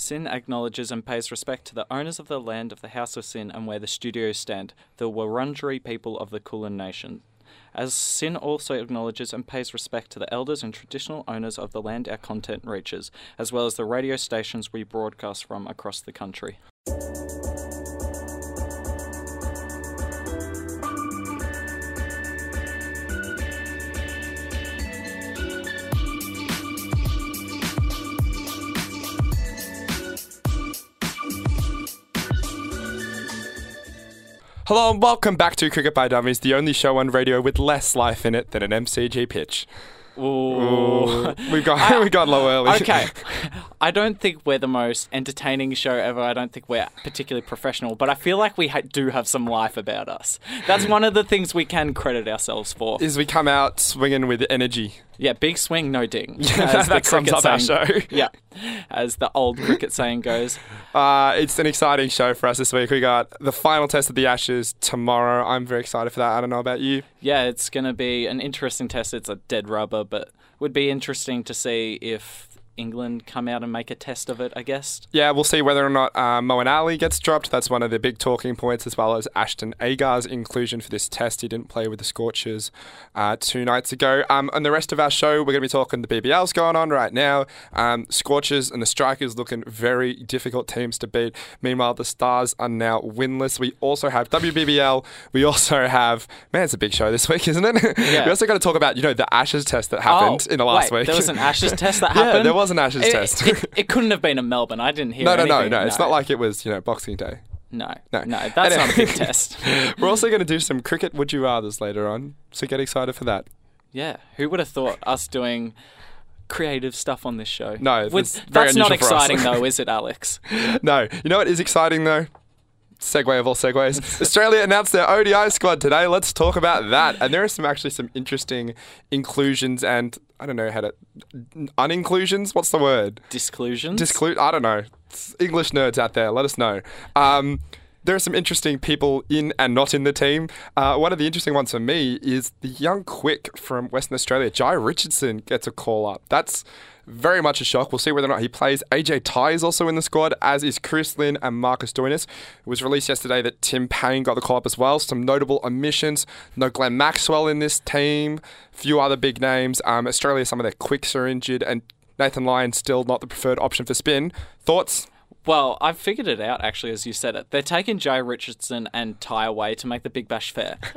SYN acknowledges and pays respect to the owners of the land of the House of SYN and where the studios stand, the Wurundjeri people of the Kulin Nation. As SYN also acknowledges and pays respect to the elders and traditional owners of the land our content reaches, as well as the radio stations we broadcast from across the country. Hello and welcome back to Cricket by Dummies, the only show on radio with less life in it than an MCG pitch. Ooh. We've got we got low early. Okay. I don't think we're the most entertaining show ever. I don't think we're particularly professional, but I feel like we ha- do have some life about us. That's one of the things we can credit ourselves for. Is we come out swinging with energy. Yeah, big swing, no ding. that sums up our show. Yeah, as the old cricket saying goes. Uh, it's an exciting show for us this week. We got the final test of the Ashes tomorrow. I'm very excited for that. I don't know about you. Yeah, it's going to be an interesting test. It's a dead rubber, but would be interesting to see if England come out and make a test of it, I guess. Yeah, we'll see whether or not uh, Moeen Ali gets dropped. That's one of the big talking points, as well as Ashton Agar's inclusion for this test. He didn't play with the Scorchers uh, two nights ago. Um, and the rest of our show, we're going to be talking the BBL's going on right now. Um, Scorchers and the Strikers looking very difficult teams to beat. Meanwhile, the Stars are now winless. We also have WBBL. We also have, man, it's a big show this week, isn't it? Yeah. we also got to talk about, you know, the Ashes test that happened Oh, in the last wait, week. There was an Ashes test that happened. Yeah, there was an Ashes It- test. It, it couldn't have been in Melbourne. I didn't hear no, no, no, anything. no. It's not like it was, you know, Boxing Day. No, No. no, that's Anyway. not a big test. We're also going to do some cricket would you rather's later on, so get excited for that. Yeah, who would have thought us doing creative stuff on this show? No, that's that's not unusual for us. exciting though, is it, Alex? No, you know what is exciting though? Segue of all segues. Australia announced their ODI squad today. Let's talk about that. And there are some actually some interesting inclusions and I don't know how to uninclusions. What's the word? Disclusions. Disclude. I don't know. It's English nerds out there, let us know. Um, there are some interesting people in and not in the team. Uh, one of the interesting ones for me is the young quick from Western Australia, Jhye Richardson, gets a call up. That's very much a shock. We'll see whether or not he plays. AJ Tye is also in the squad, as is Chris Lynn and Marcus Stoinis. It was released yesterday that Tim Paine got the call up as well. Some notable omissions. No Glenn Maxwell in this team. Few other big names. Um, Australia, some of their quicks are injured, and Nathan Lyon still not the preferred option for spin. Thoughts? Well, I've figured it out actually as you said it. They're taking Jhye Richardson and Tye away to make the Big Bash fair.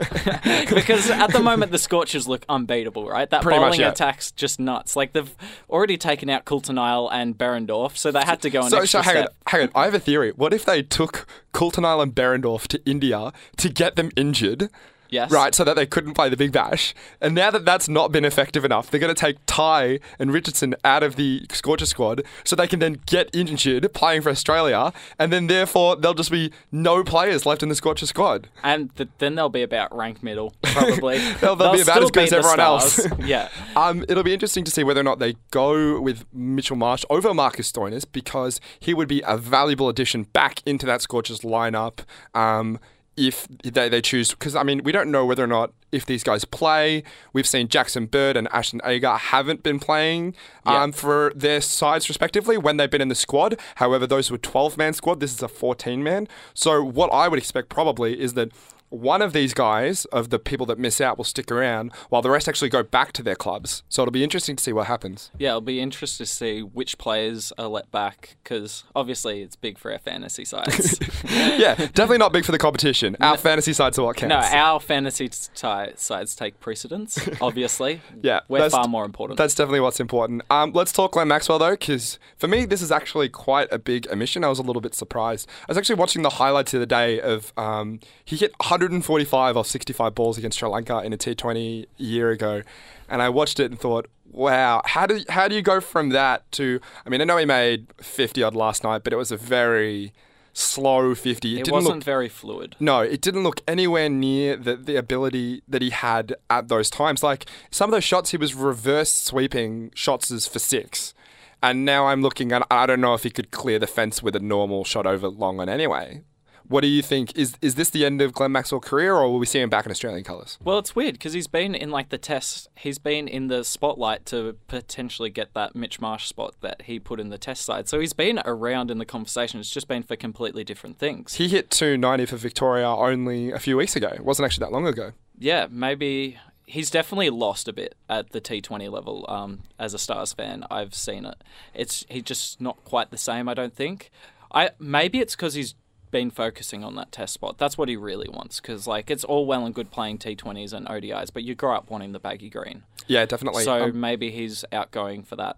because at the moment the Scorchers look unbeatable, right? That Pretty much, bowling yeah. attack's just nuts. Like they've already taken out Coulter-Nile and Behrendorff, so they had to go an So, so hang on, hang on. I have a theory. What if they took Coulter-Nile and Behrendorff to India to get them injured? Yes. Right, so that they couldn't play the Big Bash. And now that that's not been effective enough, they're going to take Tye and Richardson out of the Scorcher squad so they can then get injured playing for Australia. And then, therefore, there'll just be no players left in the Scorcher squad. And th- then they'll be about rank middle, probably. They'll- they'll be about as good as everyone else. Yeah. Um, it'll be interesting to see whether or not they go with Mitchell Marsh over Marcus Stoinis because he would be a valuable addition back into that Scorchers lineup. Um, if they, they choose, because I mean, we don't know whether or not if these guys play. We've seen Jackson Bird and Ashton Agar haven't been playing um, for their sides respectively when they've been in the squad. However, those were 12 man squad. This is a 14 man. So, what I would expect probably is that one of these guys, of the people that miss out, will stick around while the rest actually go back to their clubs. So it'll be interesting to see what happens. Yeah, it'll be interesting to see which players are let back because obviously it's big for our fantasy sides. yeah, definitely not big for the competition. Our fantasy sides are what counts. no, our fantasy ti sides take precedence, obviously. Yeah, We're far more important. That's definitely what's important. Um, let's talk Glenn Maxwell though, because for me this is actually quite a big omission. I was a little bit surprised. I was actually watching the highlights the other day of um, he hit 145 off 65 balls against Sri Lanka in a T20 a year ago, and I watched it and thought, wow, how do how do you go from that to? I mean, I know he made 50 odd last night, but it was a very slow 50. It, it didn't wasn't look very fluid. no, it didn't look anywhere near the, the ability that he had at those times. Like some of those shots, he was reverse sweeping shots as for six. And now I'm looking at, I don't know if he could clear the fence with a normal shot over long on anyway. What do you think? Is is this the end of Glenn Maxwell's career, or will we see him back in Australian colours? Well, it's weird because he's been in like the test. He's been in the spotlight to potentially get that Mitch Marsh spot that he put in the test side. So he's been around in the conversation. It's just been for completely different things. He hit 290 for Victoria only a few weeks ago. It wasn't actually that long ago. Yeah, maybe he's definitely lost a bit at the T20 level. Um, as a Stars fan, I've seen it. It's he's just not quite the same. I don't think. I maybe it's because he's been focusing on that test spot. That's what he really wants because like it's all well and good playing T20s and ODIs, but you grow up wanting the baggy green. Yeah, definitely. So Um, maybe he's outgoing for that.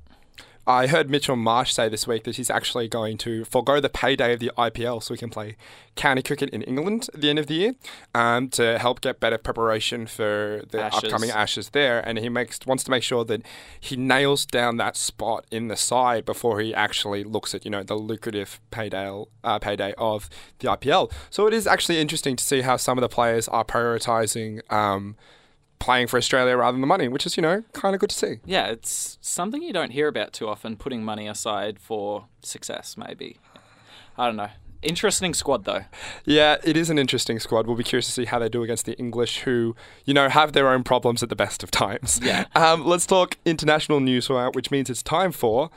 I heard Mitchell Marsh say this week that he's actually going to forego the payday of the IPL so he can play county cricket in England at the end of the year um, to help get better preparation for the Ashes. upcoming Ashes there. And he makes wants to make sure that he nails down that spot in the side before he actually looks at you know the lucrative payday uh, payday of the IPL. So it is actually interesting to see how some of the players are prioritising. Um, Playing for Australia rather than the money, which is, you know, kind of good to see. Yeah, it's something you don't hear about too often. Putting money aside for success, maybe. I don't know. Interesting squad though. Yeah, it is an interesting squad. We'll be curious to see how they do against the English, who, you know, have their own problems at the best of times. Yeah. Um, let's talk international news, which means it's time for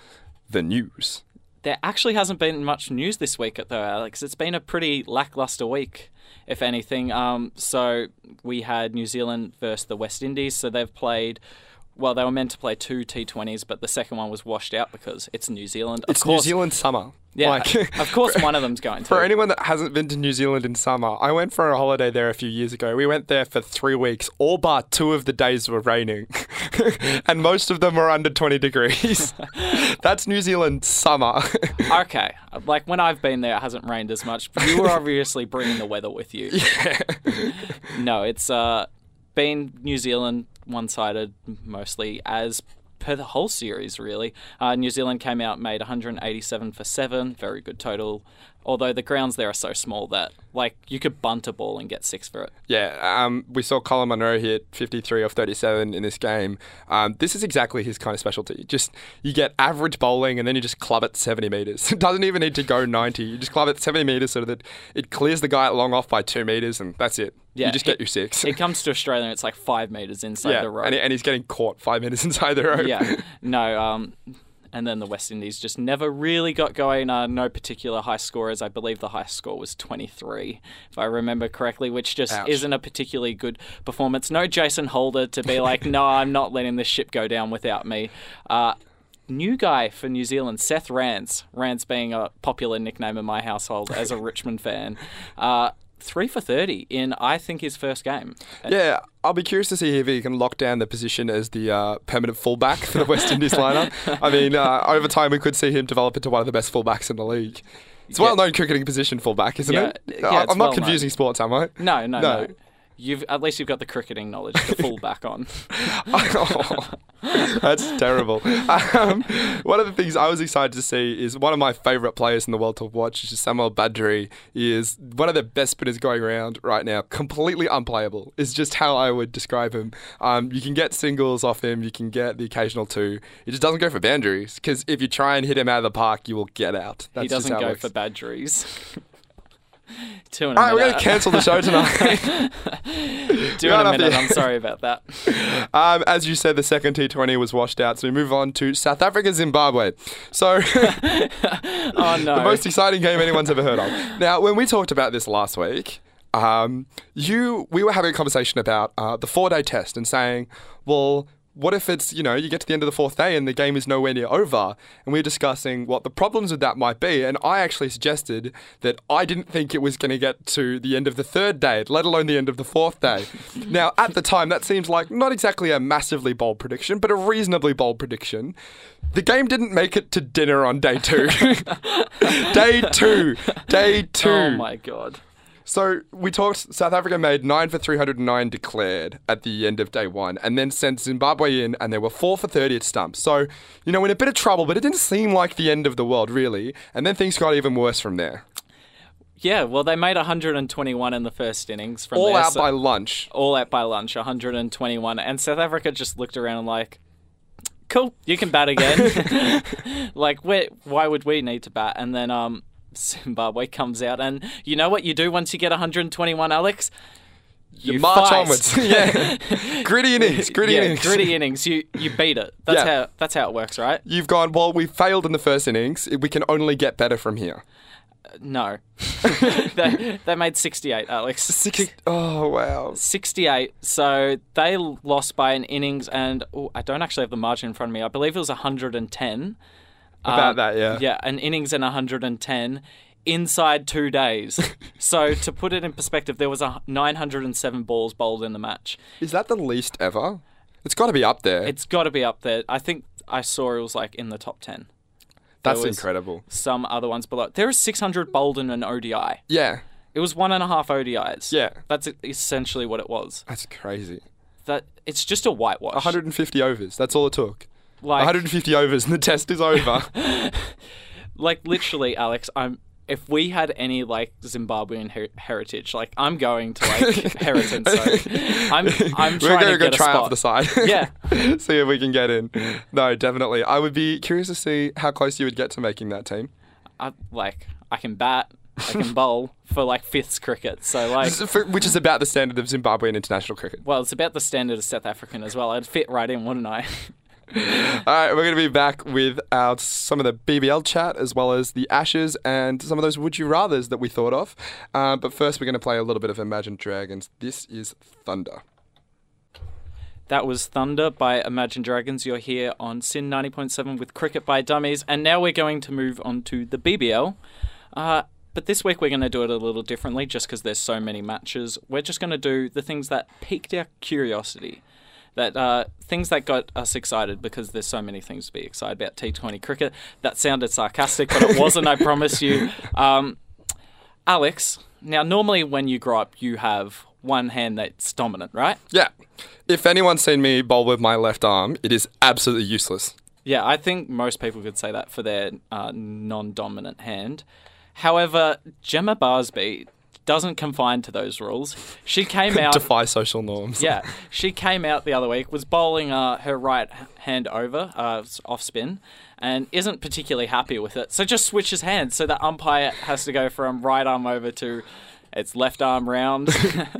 the news. There actually hasn't been much news this week, though, Alex. It's been a pretty lackluster week, if anything. Um, so we had New Zealand versus the West Indies. So they've played. Well, they were meant to play two T20s, but the second one was washed out because it's New Zealand. Of It's course, New Zealand summer. Yeah, Like, of course, one of them's going to. For anyone that hasn't been to New Zealand in summer, I went for a holiday there a few years ago. We went there for three weeks. All but two of the days were raining, and most of them were under 20 degrees. That's New Zealand summer. okay, like when I've been there, it hasn't rained as much. But you were obviously bringing the weather with you. yeah. No, it's uh, been New Zealand one-sided mostly as per the whole series. Really, uh, New Zealand came out made 187 for seven, very good total. Although the grounds there are so small that like you could bunt a ball and get six for it. Yeah, um, we saw Colin Munro hit 53 off 37 in this game. Um, this is exactly his kind of specialty. Just you get average bowling and then you just club it 70 metres. It doesn't even need to go 90. You just club it 70 metres so that it clears the guy at long off by two metres and that's it. Yeah, you just get your six. It comes to Australia, and it's like five meters inside yeah, the rope. and, and he's getting caught five metres inside the rope. yeah, no. Um, and then the West Indies just never really got going. Uh, no particular high scorers. I believe the highest score was 23, if I remember correctly, which just Ouch. isn't a particularly good performance. No Jason Holder to be like, no, I'm not letting this ship go down without me. Uh, new guy for New Zealand, Seth Rance. Rance being a popular nickname in my household as a Richmond fan. Uh, Three for 30 in, I think, his first game. Yeah, I'll be curious to see if he can lock down the position as the uh, permanent fullback for the West Indies lineup. I mean, uh, over time we could see him develop into one of the best fullbacks in the league. It's a Yeah. well-known cricketing position, fullback, isn't Yeah, it? yeah, I'm not well-known. confusing sports, am I? No, no, No. no. You've at least you've got the cricketing knowledge to fall back on. Oh, that's terrible. Um, one of the things I was excited to see is one of my favourite players in the world to watch, which is Samuel Badree, is one of the best spinners going around right now. Completely unplayable is just how I would describe him. Um, you can get singles off him, you can get the occasional two. He just doesn't go for boundaries because if you try and hit him out of the park, you will get out. That's he doesn't go for badgeries. Two and a All right, we're going to cancel the show tonight. Two in a minute. I'm sorry about that. Um, as you said, the second T20 was washed out, so we move on to South Africa, Zimbabwe. So, Oh no. the most exciting game anyone's ever heard of. Now, when we talked about this last week, um, you we were having a conversation about uh, the four-day test and saying, well. What if it's, you know, you get to the end of the fourth day and the game is nowhere near over? And we are discussing what the problems with that might be. And I actually suggested that I didn't think it was going to get to the end of the third day, let alone the end of the fourth day. now, at the time, that seems like not exactly a massively bold prediction, but a reasonably bold prediction. The game didn't make it to dinner on day two. day two. Day oh two. Oh my god. So we talked. South Africa made nine for three hundred and nine declared at the end of day one, and then sent Zimbabwe in, and they were four for thirty at stumps. So you know, in a bit of trouble, but it didn't seem like the end of the world really. And then things got even worse from there. Yeah, well, they made 121 in the first innings from All there, out so- by lunch. all out by lunch, 121, and South Africa just looked around like, cool, you can bat again. like, where, why would we need to bat? And then um, Zimbabwe comes out, and you know what you do once you get 121, Alex? You, march fight. onwards. yeah. gritty innings. Gritty yeah, innings. gritty innings. You you beat it. That's Yeah. how that's how it works, right? You've gone, well, we failed in the first innings. We can only get better from here. Uh, no, they they made 68, Alex. Six, oh, wow. 68. So they lost by an innings, and oh, I don't actually have the margin in front of me. I believe it was 110. About Uh, that, yeah. Yeah, an innings and 110 inside two days. so to put it in perspective, there was a 907 balls bowled in the match. Is that the least ever? It's got to be up there. It's got to be up there. I think I saw it was like in the top 10. That's incredible. Some other ones below. There is 600 bowled in an ODI. Yeah. It was one and a half ODIs. Yeah. That's essentially what it was. That's crazy. That it's just a whitewash. 150 overs. That's all it took. Like 150 overs and the test is over. like literally alex i'm if we had any like zimbabwean her- heritage like i'm going to like Heriton, so i'm i'm We're trying going to go try out spot for the side. Yeah. see if we can get in. No, definitely. I would be curious to see how close you would get to making that team. I, like i can bat i can bowl for like fifths cricket so like For- Which is about the standard of Zimbabwean international cricket. well it's about the standard of south african as well i'd fit right in wouldn't i right, we're going to be back with our some of the BBL chat as well as the Ashes and some of those would you rather's that we thought of. Uh, but first, we're going to play a little bit of Imagine Dragons. This is Thunder. That was Thunder by Imagine Dragons. You're here on SYN 90.7 with Cricket by Dummies. And now we're going to move on to the BBL. Uh, but this week we're going to do it a little differently just because there's so many matches. We're just going to do the things that piqued our curiosity. That uh, things that got us excited because there's so many things to be excited about T20 cricket. That sounded sarcastic, but it wasn't. I promise you. Um, Alex, now normally when you grow up, you have one hand that's dominant, right? Yeah. If anyone's seen me bowl with my left arm, it is absolutely useless. Yeah, I think most people could say that for their uh, non dominant hand. However, Gemma Barsby doesn't confine to those rules. She came out. Defy social norms. yeah, she came out the other week, was bowling uh, her right hand over, uh, off spin, and isn't particularly happy with it. So just switches hands. So the umpire has to go from right arm over to its left arm round.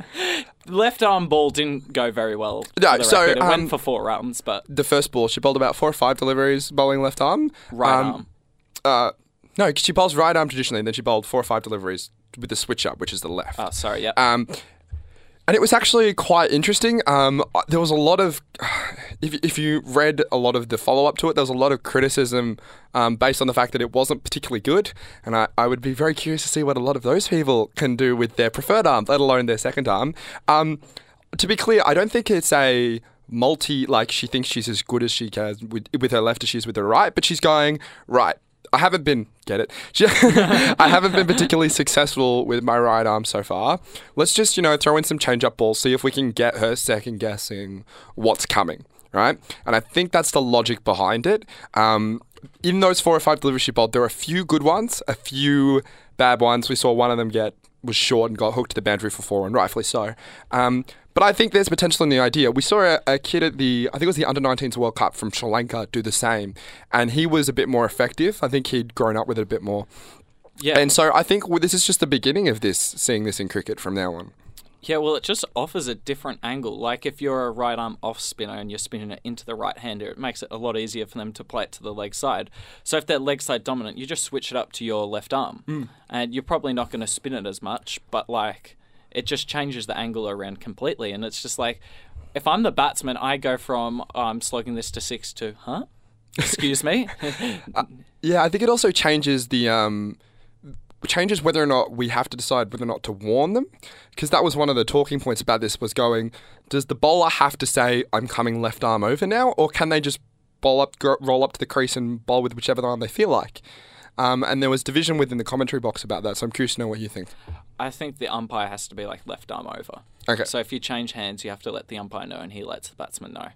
left arm ball didn't go very well. No, so, record. it um, went for four runs, but The first ball, she bowled about four or five deliveries bowling left arm. right Um, arm. Uh, no, she bowls right arm traditionally, and then she bowled four or five deliveries with the switch up, which is the left. Oh, sorry, yeah. Um, and it was actually quite interesting. Um, there was a lot of, if, if you read a lot of the follow up to it, there was a lot of criticism um, based on the fact that it wasn't particularly good. And I, I would be very curious to see what a lot of those people can do with their preferred arm, let alone their second arm. Um, to be clear, I don't think it's a multi, like she thinks she's as good as she can with, with her left as she is with her right, but she's going, right. I haven't been get it. I haven't been particularly successful with my right arm so far. Let's just you know throw in some change up balls, see if we can get her second guessing what's coming, right? And I think that's the logic behind it. Um, in those four or five deliveries she bowled, there are a few good ones, a few bad ones. We saw one of them get was short and got hooked to the boundary for four, and rightfully so. Um, but I think there's potential in the idea. We saw a, a kid at the, I think it was the under 19s World Cup from Sri Lanka do the same, and he was a bit more effective. I think he'd grown up with it a bit more. yeah. And so I think well, this is just the beginning of this, seeing this in cricket from now on. Yeah, well, it just offers a different angle. Like if you're a right arm off spinner and you're spinning it into the right hander, it makes it a lot easier for them to play it to the leg side. So if they're leg side dominant, you just switch it up to your left arm, mm. and you're probably not going to spin it as much. But like, it just changes the angle around completely, and it's just like, if I'm the batsman, I go from I'm slogging this to six to huh. Excuse me. Yeah, I think it also changes the um, changes whether or not we have to decide whether or not to warn them, because that was one of the talking points about this was going. Does the bowler have to say I'm coming left arm over now, or can they just bowl up, roll up to the crease and bowl with whichever arm they feel like? Um, and there was division within the commentary box about that, so I'm curious to know what you think. I think the umpire has to be like left arm over. Okay. So if you change hands, you have to let the umpire know, and he lets the batsman know.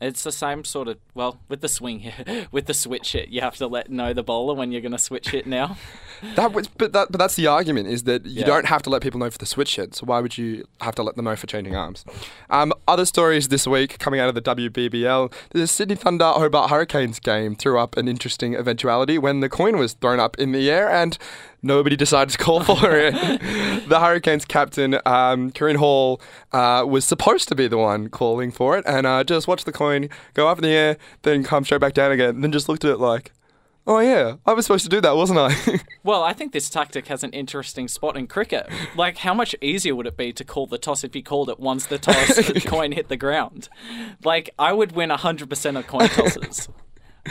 It's the same sort of well with the swing here, with the switch hit. You have to let know the bowler when you're going to switch hit now. That was, but that, but that's the argument is that you Yeah. don't have to let people know for the switch hit. So why would you have to let them know for changing arms? Um, other stories this week coming out of the WBBL. The Sydney Thunder Hobart Hurricanes game threw up an interesting eventuality when the coin was thrown up in the air and nobody decided to call for it. the Hurricanes captain um, Corinne Hall uh, was supposed to be the one calling for it and uh, just watched the coin go up in the air, then come straight back down again, and then just looked at it like. Oh yeah, I was supposed to do that, wasn't I? Well, I think this tactic has an interesting spot in cricket. Like, how much easier would it be to call the toss if you called it once the toss the coin hit the ground? Like, I would win 100% of coin tosses.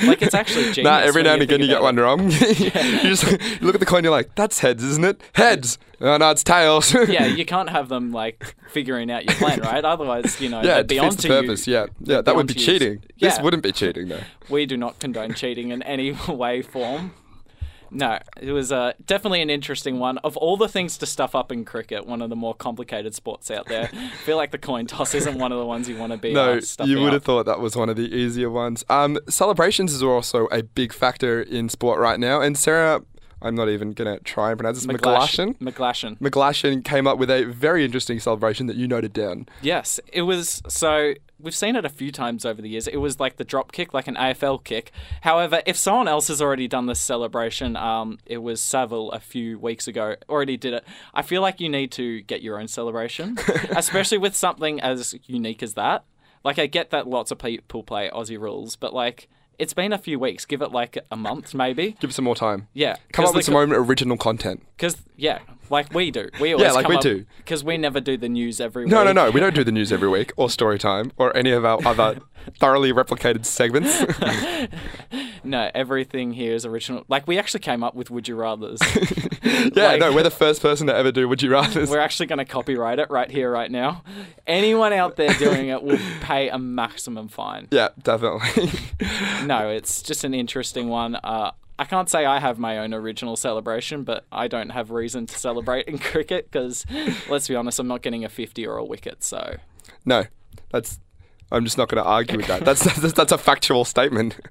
Like, it's actually genius. Nah, every now and again you get one wrong. you just you look at the coin, you're like, "That's heads, isn't it? Heads." Oh no, it's tails. Yeah, you can't have them, like, figuring out your plan, right? Otherwise, you know, yeah, it defeats the purpose. you. Yeah, yeah, that would be cheating. This wouldn't be cheating though. We do not condone cheating in any way, form. No, it was uh, definitely an interesting one. Of all the things to stuff up in cricket, one of the more complicated sports out there, I feel like the coin toss isn't one of the ones you want to be. No, uh, you would have thought that was one of the easier ones. Um, celebrations is also a big factor in sport right now, and Sarah, I'm not even gonna try and pronounce this. McGlashan. McGlashan. McGlashan came up with a very interesting celebration that you noted down. Yes, it was. So we've seen it a few times over the years. It was like the drop kick, like an AFL kick. However, if someone else has already done this celebration, um, it was Saville a few weeks ago already did it. I feel like you need to get your own celebration, especially with something as unique as that. Like I get that lots of people play Aussie rules, but like it's been a few weeks. Give it like a month, maybe. Give it some more time. Yeah, Come up with some own original content. Because yeah, like we do. We always like come we do. Because we never do the news every week. No, no, no. We don't do the news every week or story time or any of our other thoroughly replicated segments. No, everything here is original. Like we actually came up with Would You Rather's. yeah, Like- no, we're the first person to ever do Would You rather's. We're actually going to copyright it right here, right now. Anyone out there doing it will pay a maximum fine. Yeah, definitely. No, it's just an interesting one. Uh, I can't say I have my own original celebration, but I don't have reason to celebrate in cricket because, let's be honest, I'm not getting a 50 or a wicket. So, no, that's. I'm just not going to argue with that. That's that's, that's a factual statement.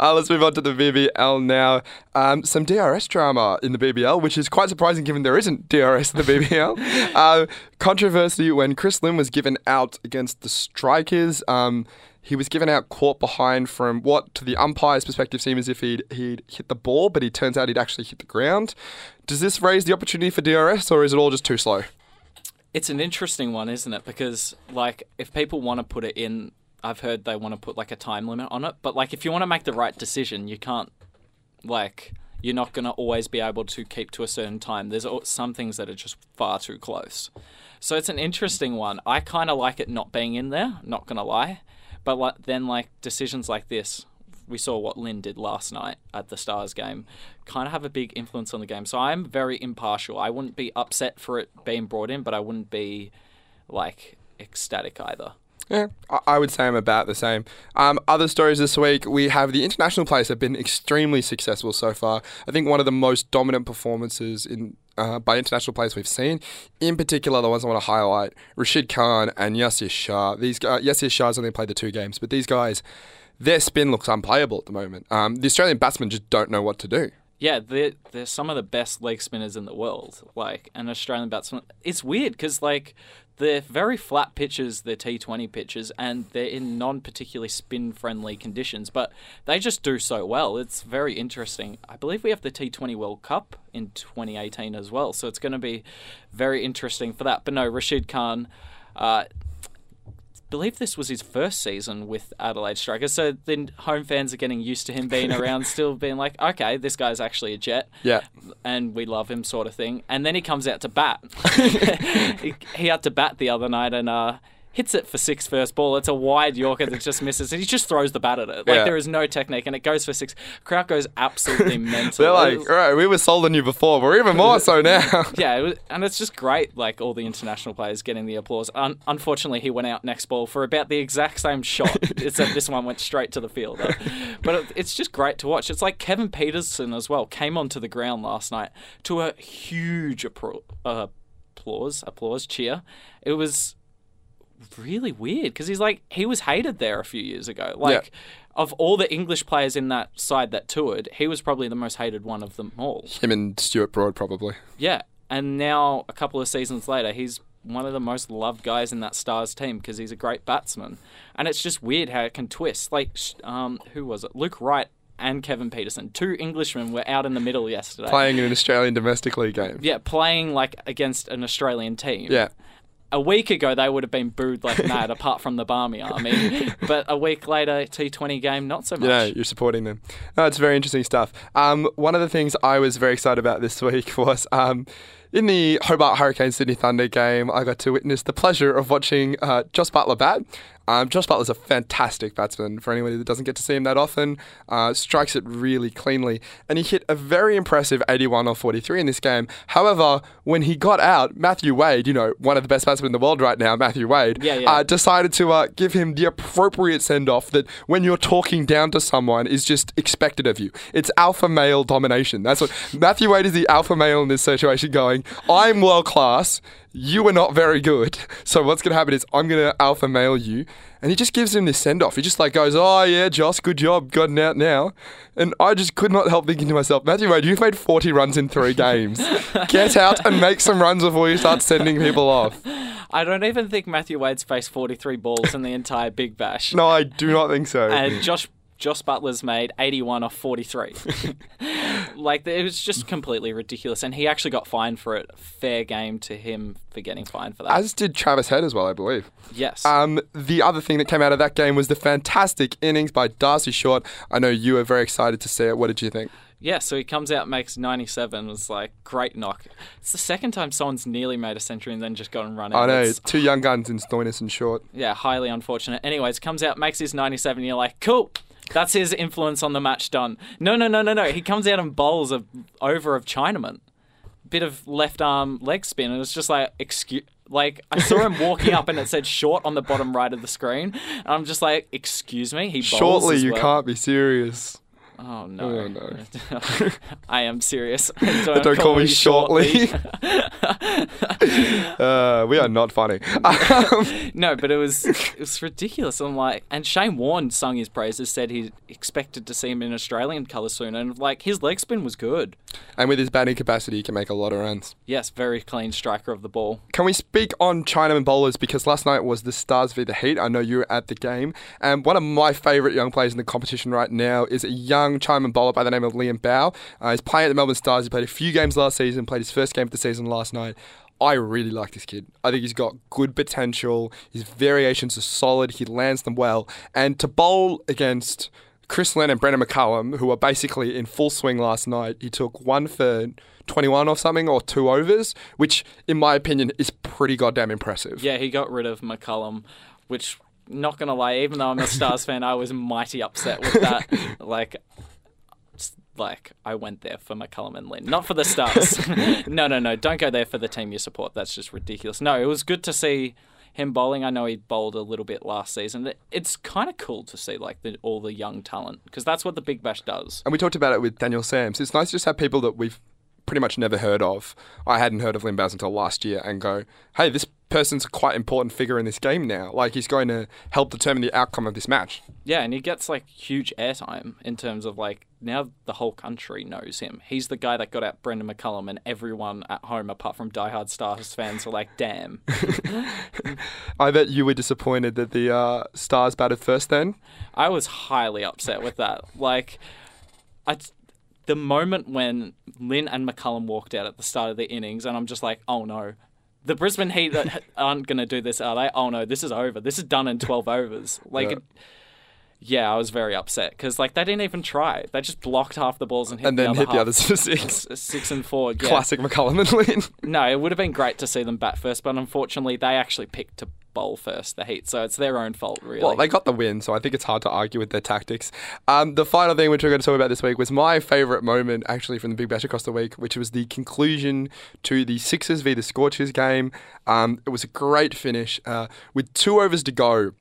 Uh, let's move on to the BBL now. Um, some DRS drama in the BBL, which is quite surprising given there isn't DRS in the BBL. uh, controversy when Chris Lynn was given out against the Strikers. Um, he was given out caught behind from what, to the umpire's perspective, seemed as if he'd, he'd hit the ball, but he turns out he'd actually hit the ground. Does this raise the opportunity for DRS, or is it all just too slow? It's an interesting one, isn't it? Because like if people want to put it in, I've heard they want to put like a time limit on it. But like if you want to make the right decision, you can't. Like you're not going to always be able to keep to a certain time. There's some things that are just far too close. So it's an interesting one. I kind of like it not being in there. Not gonna lie, but like then like decisions like this. We saw what Lynn did last night at the Stars game, kind of have a big influence on the game. So I'm very impartial. I wouldn't be upset for it being brought in, but I wouldn't be like ecstatic either. Yeah, I- would say I'm about the same. Um, other stories this week, we have the international players have been extremely successful so far. I think one of the most dominant performances in uh, by international players we've seen, in particular the ones I want to highlight, Rashid Khan and Yasir Shah. These guys, Yasir Shah's only played the two games, but these guys, their spin looks unplayable at the moment. Um, the Australian batsmen just don't know what to do. Yeah, they're, they're some of the best leg spinners in the world. Like an Australian batsman, it's weird because like they're very flat pitches, they're T20 pitches, and they're in non-particularly spin-friendly conditions, but they just do so well. It's very interesting. I believe we have the T20 World Cup in 2018 as well, so it's going to be very interesting for that. But no, Rashid Khan. Uh, believe this was his first season with Adelaide Strikers, so then home fans are getting used to him being around, still being like, okay, this guy's actually a jet, Yeah. and we love him, sort of thing. And then he comes out to bat. he, he had to bat the other night and uh, hits it for six first ball. It's a wide Yorker that just misses, and he just throws the bat at it. Like Yeah. there is no technique, and it goes for six. Crowd goes absolutely mental. They're like, all right, we were sold on you before, we're even more so now. yeah, it was, and it's just great, like all the international players getting the applause. Un- unfortunately, he went out next ball for about the exact same shot, except this one went straight to the fielder. But it, it's just great to watch. It's like Kevin Pietersen as well came onto the ground last night to a huge appro- uh, applause, applause, cheer. It was really weird because he's like he was hated there a few years ago. Like of all the English players in that side that toured, he was probably the most hated one of them all. Him and Stuart Broad probably. Yeah, and now a couple of seasons later, he's one of the most loved guys in that Stars team because he's a great batsman. And it's just weird how it can twist. Like, um, who was it? Luke Wright and Kevin Pietersen, two Englishmen, were out in the middle yesterday. Playing in an Australian domestic league game. yeah, playing like against an Australian team. Yeah. A week ago, they would have been booed like mad, apart from the Barmy Army. But a week later, T20 game, not so much. Yeah, you're supporting them. No, it's very interesting stuff. Um, one of the things I was very excited about this week was um, in the Hobart Hurricanes Sydney Thunder game, I got to witness the pleasure of watching uh, Josh Buttler bat. Um, Josh Buttler's a fantastic batsman for anybody that doesn't get to see him that often. Uh, strikes it really cleanly. And he hit a very impressive 81 or 43 in this game. However, when he got out, Matthew Wade, you know, one of the best batsmen in the world right now, Matthew Wade, Yeah, yeah. Uh, decided to uh, give him the appropriate send off that when you're talking down to someone is just expected of you. It's alpha male domination. That's what Matthew Wade is the alpha male in this situation going, I'm world class. You are not very good. So what's going to happen is I'm going to alpha male you. And he just gives him this send off. He just like goes, oh yeah, Josh, good job, gotten out now. And I just could not help thinking to myself, Matthew Wade, you've made 40 runs in three games. Get out and make some runs before you start sending people off. I don't even think Matthew Wade's faced 43 balls in the entire Big Bash. No, I do not think so. and Josh Josh Buttler's made 81 off 43. like it was just completely ridiculous, and he actually got fined for it. Fair game to him for getting fined for that. As did Travis Head as well, I believe. yes. Um, the other thing that came out of that game was the fantastic innings by Darcy Short. I know you were very excited to see it. What did you think? yeah, so he comes out, makes 97. It's like great knock. It's the second time someone's nearly made a century and then just got and run out. I know It's- two young guns in Stoinis and Short. yeah, highly unfortunate. Anyways, comes out, makes his 97. And you're like, cool. That's his influence on the match done. No, no, no, no, no. He comes out and bowls a over of Chinaman. Bit of left arm leg spin, and it's just like excuse. Like I saw him walking up, and it said short on the bottom right of the screen, and I'm just like, excuse me. He bowls Shortly, as you well. can't be serious. Oh no! Oh, no. I am serious. Don't, Don't call me shortly. uh, we are not funny. No, but it was it was ridiculous. I'm like, and Shane Warne sung his praises, said he expected to see him in Australian colour soon, and like his leg spin was good. and with his batting capacity, he can make a lot of runs. Yes, very clean striker of the ball. Can we speak on Chinaman bowlers? Because last night was the Stars v the Heat. I know you were at the game. And one of my favourite young players in the competition right now is a young Chinaman bowler by the name of Liam Bowe. Uh, he's playing at the Melbourne Stars. He played a few games last season, played his first game of the season last night. I really like this kid. I think he's got good potential. His variations are solid. He lands them well. And to bowl against Chris Lynn and Brendon McCullum, who were basically in full swing last night, he took one for 21 or something, or two overs, which, in my opinion, is pretty goddamn impressive. Yeah, he got rid of McCullum, which not gonna lie, even though I'm a Stars fan, I was mighty upset with that. like. Like I went there for McCullum and Lynn, not for the Stars. no, no, no! Don't go there for the team you support. That's just ridiculous. No, it was good to see him bowling. I know he bowled a little bit last season. It's kind of cool to see like the, all the young talent because that's what the Big Bash does. And we talked about it with Daniel Sams. It's nice to just have people that we've pretty much never heard of. I hadn't heard of Limbaz until last year and go, hey, this person's a quite important figure in this game now. Like, he's going to help determine the outcome of this match. Yeah, and he gets like huge airtime in terms of like now the whole country knows him. He's the guy that got out Brendon McCullum, and everyone at home, apart from diehard Stars fans, are like, "Damn." I bet you were disappointed that the uh, Stars batted first then. I was highly upset with that. Like, I, the moment when Lynn and McCullum walked out at the start of the innings, and I'm just like, "Oh no." The Brisbane Heat aren't going to do this, are they? Oh no, this is over. This is done in 12 overs. Like, Yeah. it, yeah, I was very upset because like they didn't even try. They just blocked half the balls and hit the. And the then other hit the others for six. Six and four. Yeah. Classic McCullum and Lynn. No, it would have been great to see them bat first, but unfortunately, they actually picked to bowl first, the Heat, so it's their own fault, really. Well, they got the win, so I think it's hard to argue with their tactics. Um, the final thing which we're going to talk about this week was my favourite moment, actually, from the Big Bash across the week, which was the conclusion to the Sixers v the Scorchers game. Um, it was a great finish. Uh, with two overs to go,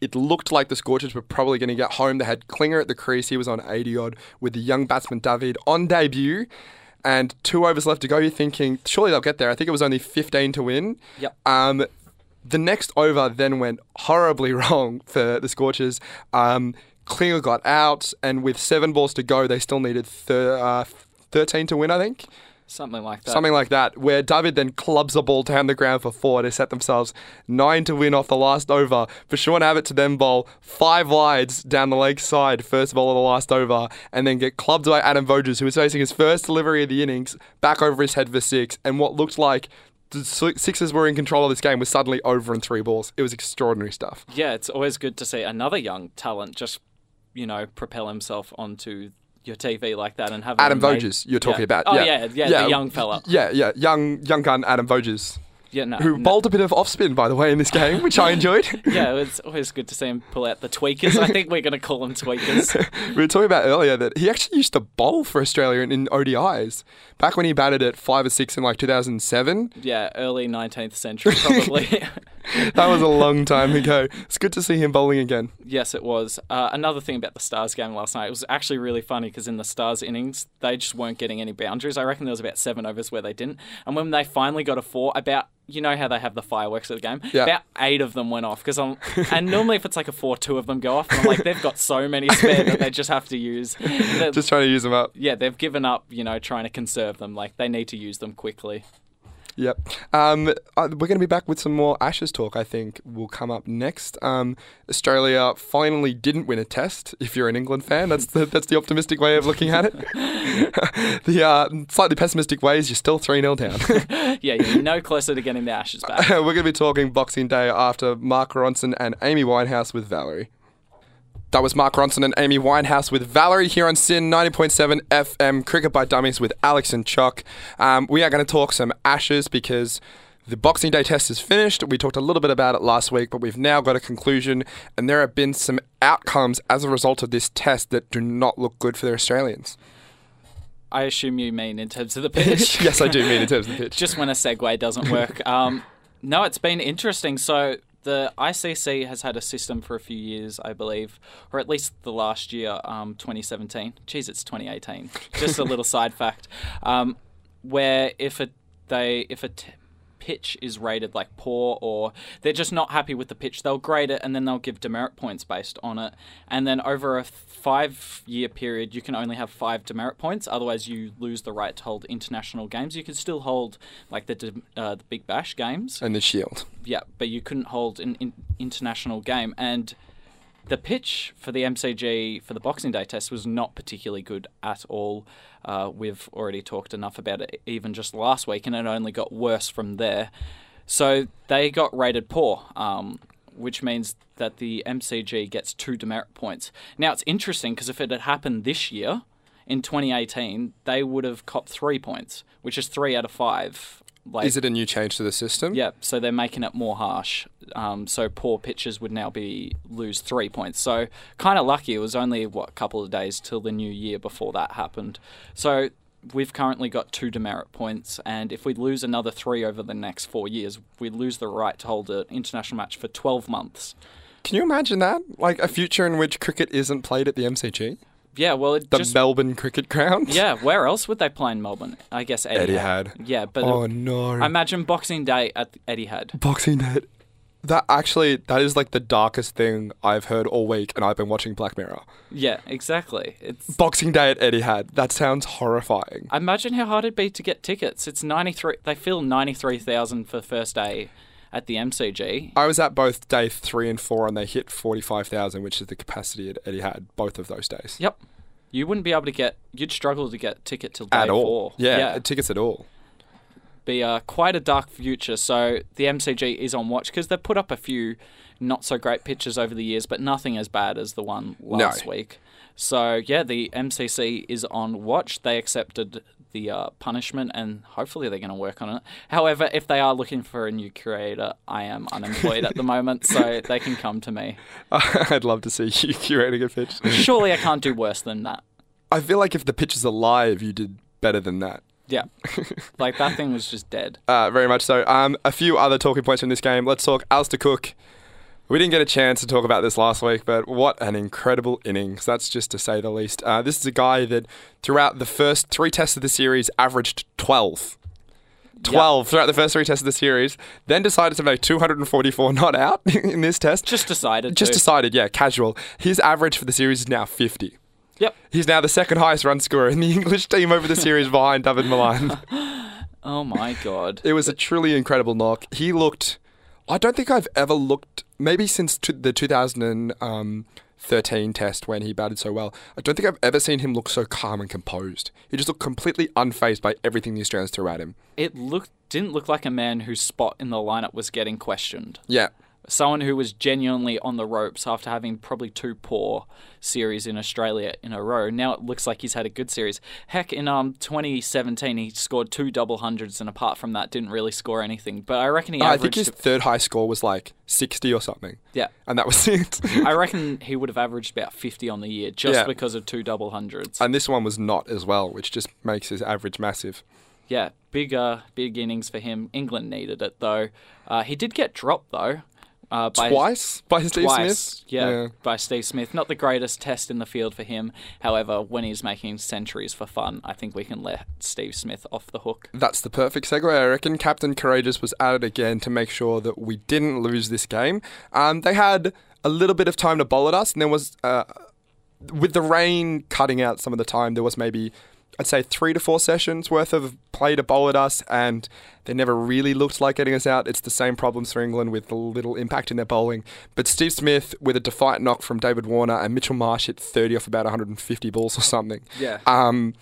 it looked like the Scorchers were probably going to get home. They had Klinger at the crease. He was on 80 odd with the young batsman David on debut. And two overs left to go. You're thinking, surely they'll get there. I think it was only 15 to win. Yep. Um, The next over then went horribly wrong for the Scorchers. Um, Klinger got out, and with seven balls to go, they still needed thir- uh, 13 to win, I think. Something like that. Something like that, where David then clubs a ball down the ground for four to set themselves nine to win off the last over. For Sean Abbott to then bowl five wides down the leg side, first ball of the last over, and then get clubbed by Adam Voges, who was facing his first delivery of the innings, back over his head for six, and what looked like the Sixers were in control of this game was suddenly over in three balls. It was extraordinary stuff. Yeah, it's always good to see another young talent just, you know, propel himself onto your TV like that and have Adam made- Voges, you're talking Yeah. about. Oh yeah. yeah, yeah, the young fella. Yeah, yeah, young young gun Adam Voges, Yeah, no, who no. bowled a bit of off spin by the way in this game, which I enjoyed. Yeah, it's always good to see him pull out the tweakers. I think we're going to call them tweakers. we were talking about earlier that he actually used to bowl for Australia in, in ODIs back when he batted at five or six in like 2007. Yeah, early 19th century probably. That was a long time ago. It's good to see him bowling again. yes, it was. Uh, another thing about the Stars game last night, it was actually really funny because in the Stars innings, they just weren't getting any boundaries. I reckon there was about seven overs where they didn't. And when they finally got a four, about you know how they have the fireworks at the game. Yeah. About eight of them went off because I'm. and normally if it's like a four, two of them go off. And I'm like they've got so many spare that they just have to use. the- Just trying to use them up. yeah, they've given up. You know, trying to conserve them. Like they need to use them quickly. Yep. Um, uh, we're going to be back with some more Ashes talk, I think, will come up next. Um, Australia finally didn't win a test, if you're an England fan. That's the, that's the optimistic way of looking at it. the uh, slightly pessimistic way is you're still 3 0 down. Yeah, you're no closer to getting the Ashes back. we're going to be talking Boxing Day after Mark Ronson and Amy Winehouse with Valerie. That was Mark Ronson and Amy Winehouse with Valerie here on SYN 90.7 FM Cricket by Dummies with Alex and Chuck. Um, we are going to talk some Ashes because the Boxing Day test is finished. We talked a little bit about it last week, but we've now got a conclusion, and there have been some outcomes as a result of this test that do not look good for the Australians. I assume you mean in terms of the pitch. yes, I do mean in terms of the pitch. just when a segue doesn't work. Um, no, it's been interesting. So the ICC has had a system for a few years, I believe, or at least the last year, um, 2017. Geez, it's 2018. Just a little side fact, um, where if a they if a t- pitch is rated like poor or they're just not happy with the pitch, they'll grade it and then they'll give demerit points based on it. And then over a five year period, you can only have five demerit points. Otherwise, you lose the right to hold international games. You can still hold like the uh, the Big Bash games, And the Shield. yeah, but you couldn't hold an in- international game. And the pitch for the MCG for the Boxing Day test was not particularly good at all. Uh, we've already talked enough about it even just last week, and it only got worse from there. So they got rated poor, um, which means that the MCG gets two demerit points. Now it's interesting because if it had happened this year, in 2018, they would have copped three points, which is three out of five. Like, Is it a new change to the system? yeah, so they're making it more harsh. Um, so poor pitchers would now be lose three points. So kind of lucky. It was only what a couple of days till the new year before that happened. So we've currently got two demerit points, and if we lose another three over the next four years, we lose the right to hold an international match for twelve months. Can you imagine that? Like a future in which cricket isn't played at the MCG? Yeah, well, it The just Melbourne Cricket Ground? yeah. Where else would they play in Melbourne? I guess Etihad. Etihad. Yeah, but Oh no. I imagine Boxing Day at Etihad. Boxing Day. That actually, that is like the darkest thing I've heard all week, and I've been watching Black Mirror. Yeah, exactly. It's Boxing Day at Etihad. That sounds horrifying. Imagine how hard it'd be to get tickets. It's ninety three. They fill ninety three thousand for first day at the MCG. I was at both day three and four, and they hit forty-five thousand, which is the capacity at Etihad both of those days. Yep. You wouldn't be able to get. You'd struggle to get ticket till day At all. four. Yeah, tickets at all. be uh, quite a dark future. So the MCG is on watch because they've put up a few not so great pitches over the years, but nothing as bad as the one last No. week. So yeah, the MCC is on watch. They accepted the uh, punishment, and hopefully they're going to work on it. However, if they are looking for a new curator, I am unemployed at the moment, so they can come to me. I'd love to see you curating a pitch. Surely I can't do worse than that. I feel like if the pitch is alive, you did better than that. Yeah, like that thing was just dead. Uh, very much so. Um, a few other talking points from this game. Let's talk Alastair Cook. We didn't get a chance to talk about this last week, but what an incredible innings. That's just to say the least. Uh, this is a guy that throughout the first three tests of the series averaged 12. 12 throughout the first three tests of the series, then decided to make 244 not out in this test. Just decided. Just to. decided, yeah, casual. His average for the series is now 50. Yep. He's now the second highest run scorer in the English team over the series behind Dawid Malan. Oh my god. It was a truly incredible knock. He looked. I don't think I've ever looked. Maybe since t- the 2013 test when he batted so well. I don't think I've ever seen him look so calm and composed. He just looked completely unfazed by everything the Australians threw at him. It looked didn't look like a man whose spot in the lineup was getting questioned. Yeah. Someone who was genuinely on the ropes after having probably two poor series in Australia in a row. Now it looks like he's had a good series. Heck, in um 2017 he scored two double hundreds, and apart from that, didn't really score anything. But I reckon he I think his third high score was like 60 or something. yeah, And that was it. I reckon he would have averaged about 50 on the year just Yeah. because of two double hundreds. and this one was not as well, which just makes his average massive. Yeah, big uh, big innings for him. England needed it though. Uh, he did get dropped though. Uh, by Twice by Steve Twice, Smith. yeah, by Steve Smith. Not the greatest test in the field for him. However, when he's making centuries for fun, I think we can let Steve Smith off the hook. That's the perfect segue. I reckon Captain Courageous was it again to make sure that we didn't lose this game. Um, they had a little bit of time to bowl at us, and there was, uh, with the rain cutting out some of the time, there was maybe, I'd say, three to four sessions worth of play to bowl at us, and they never really looked like getting us out. It's the same problems for England with a little impact in their bowling. But Steve Smith, with a defiant knock from David Warner, and Mitchell Marsh hit 30 off about 150 balls or something. Yeah. Um,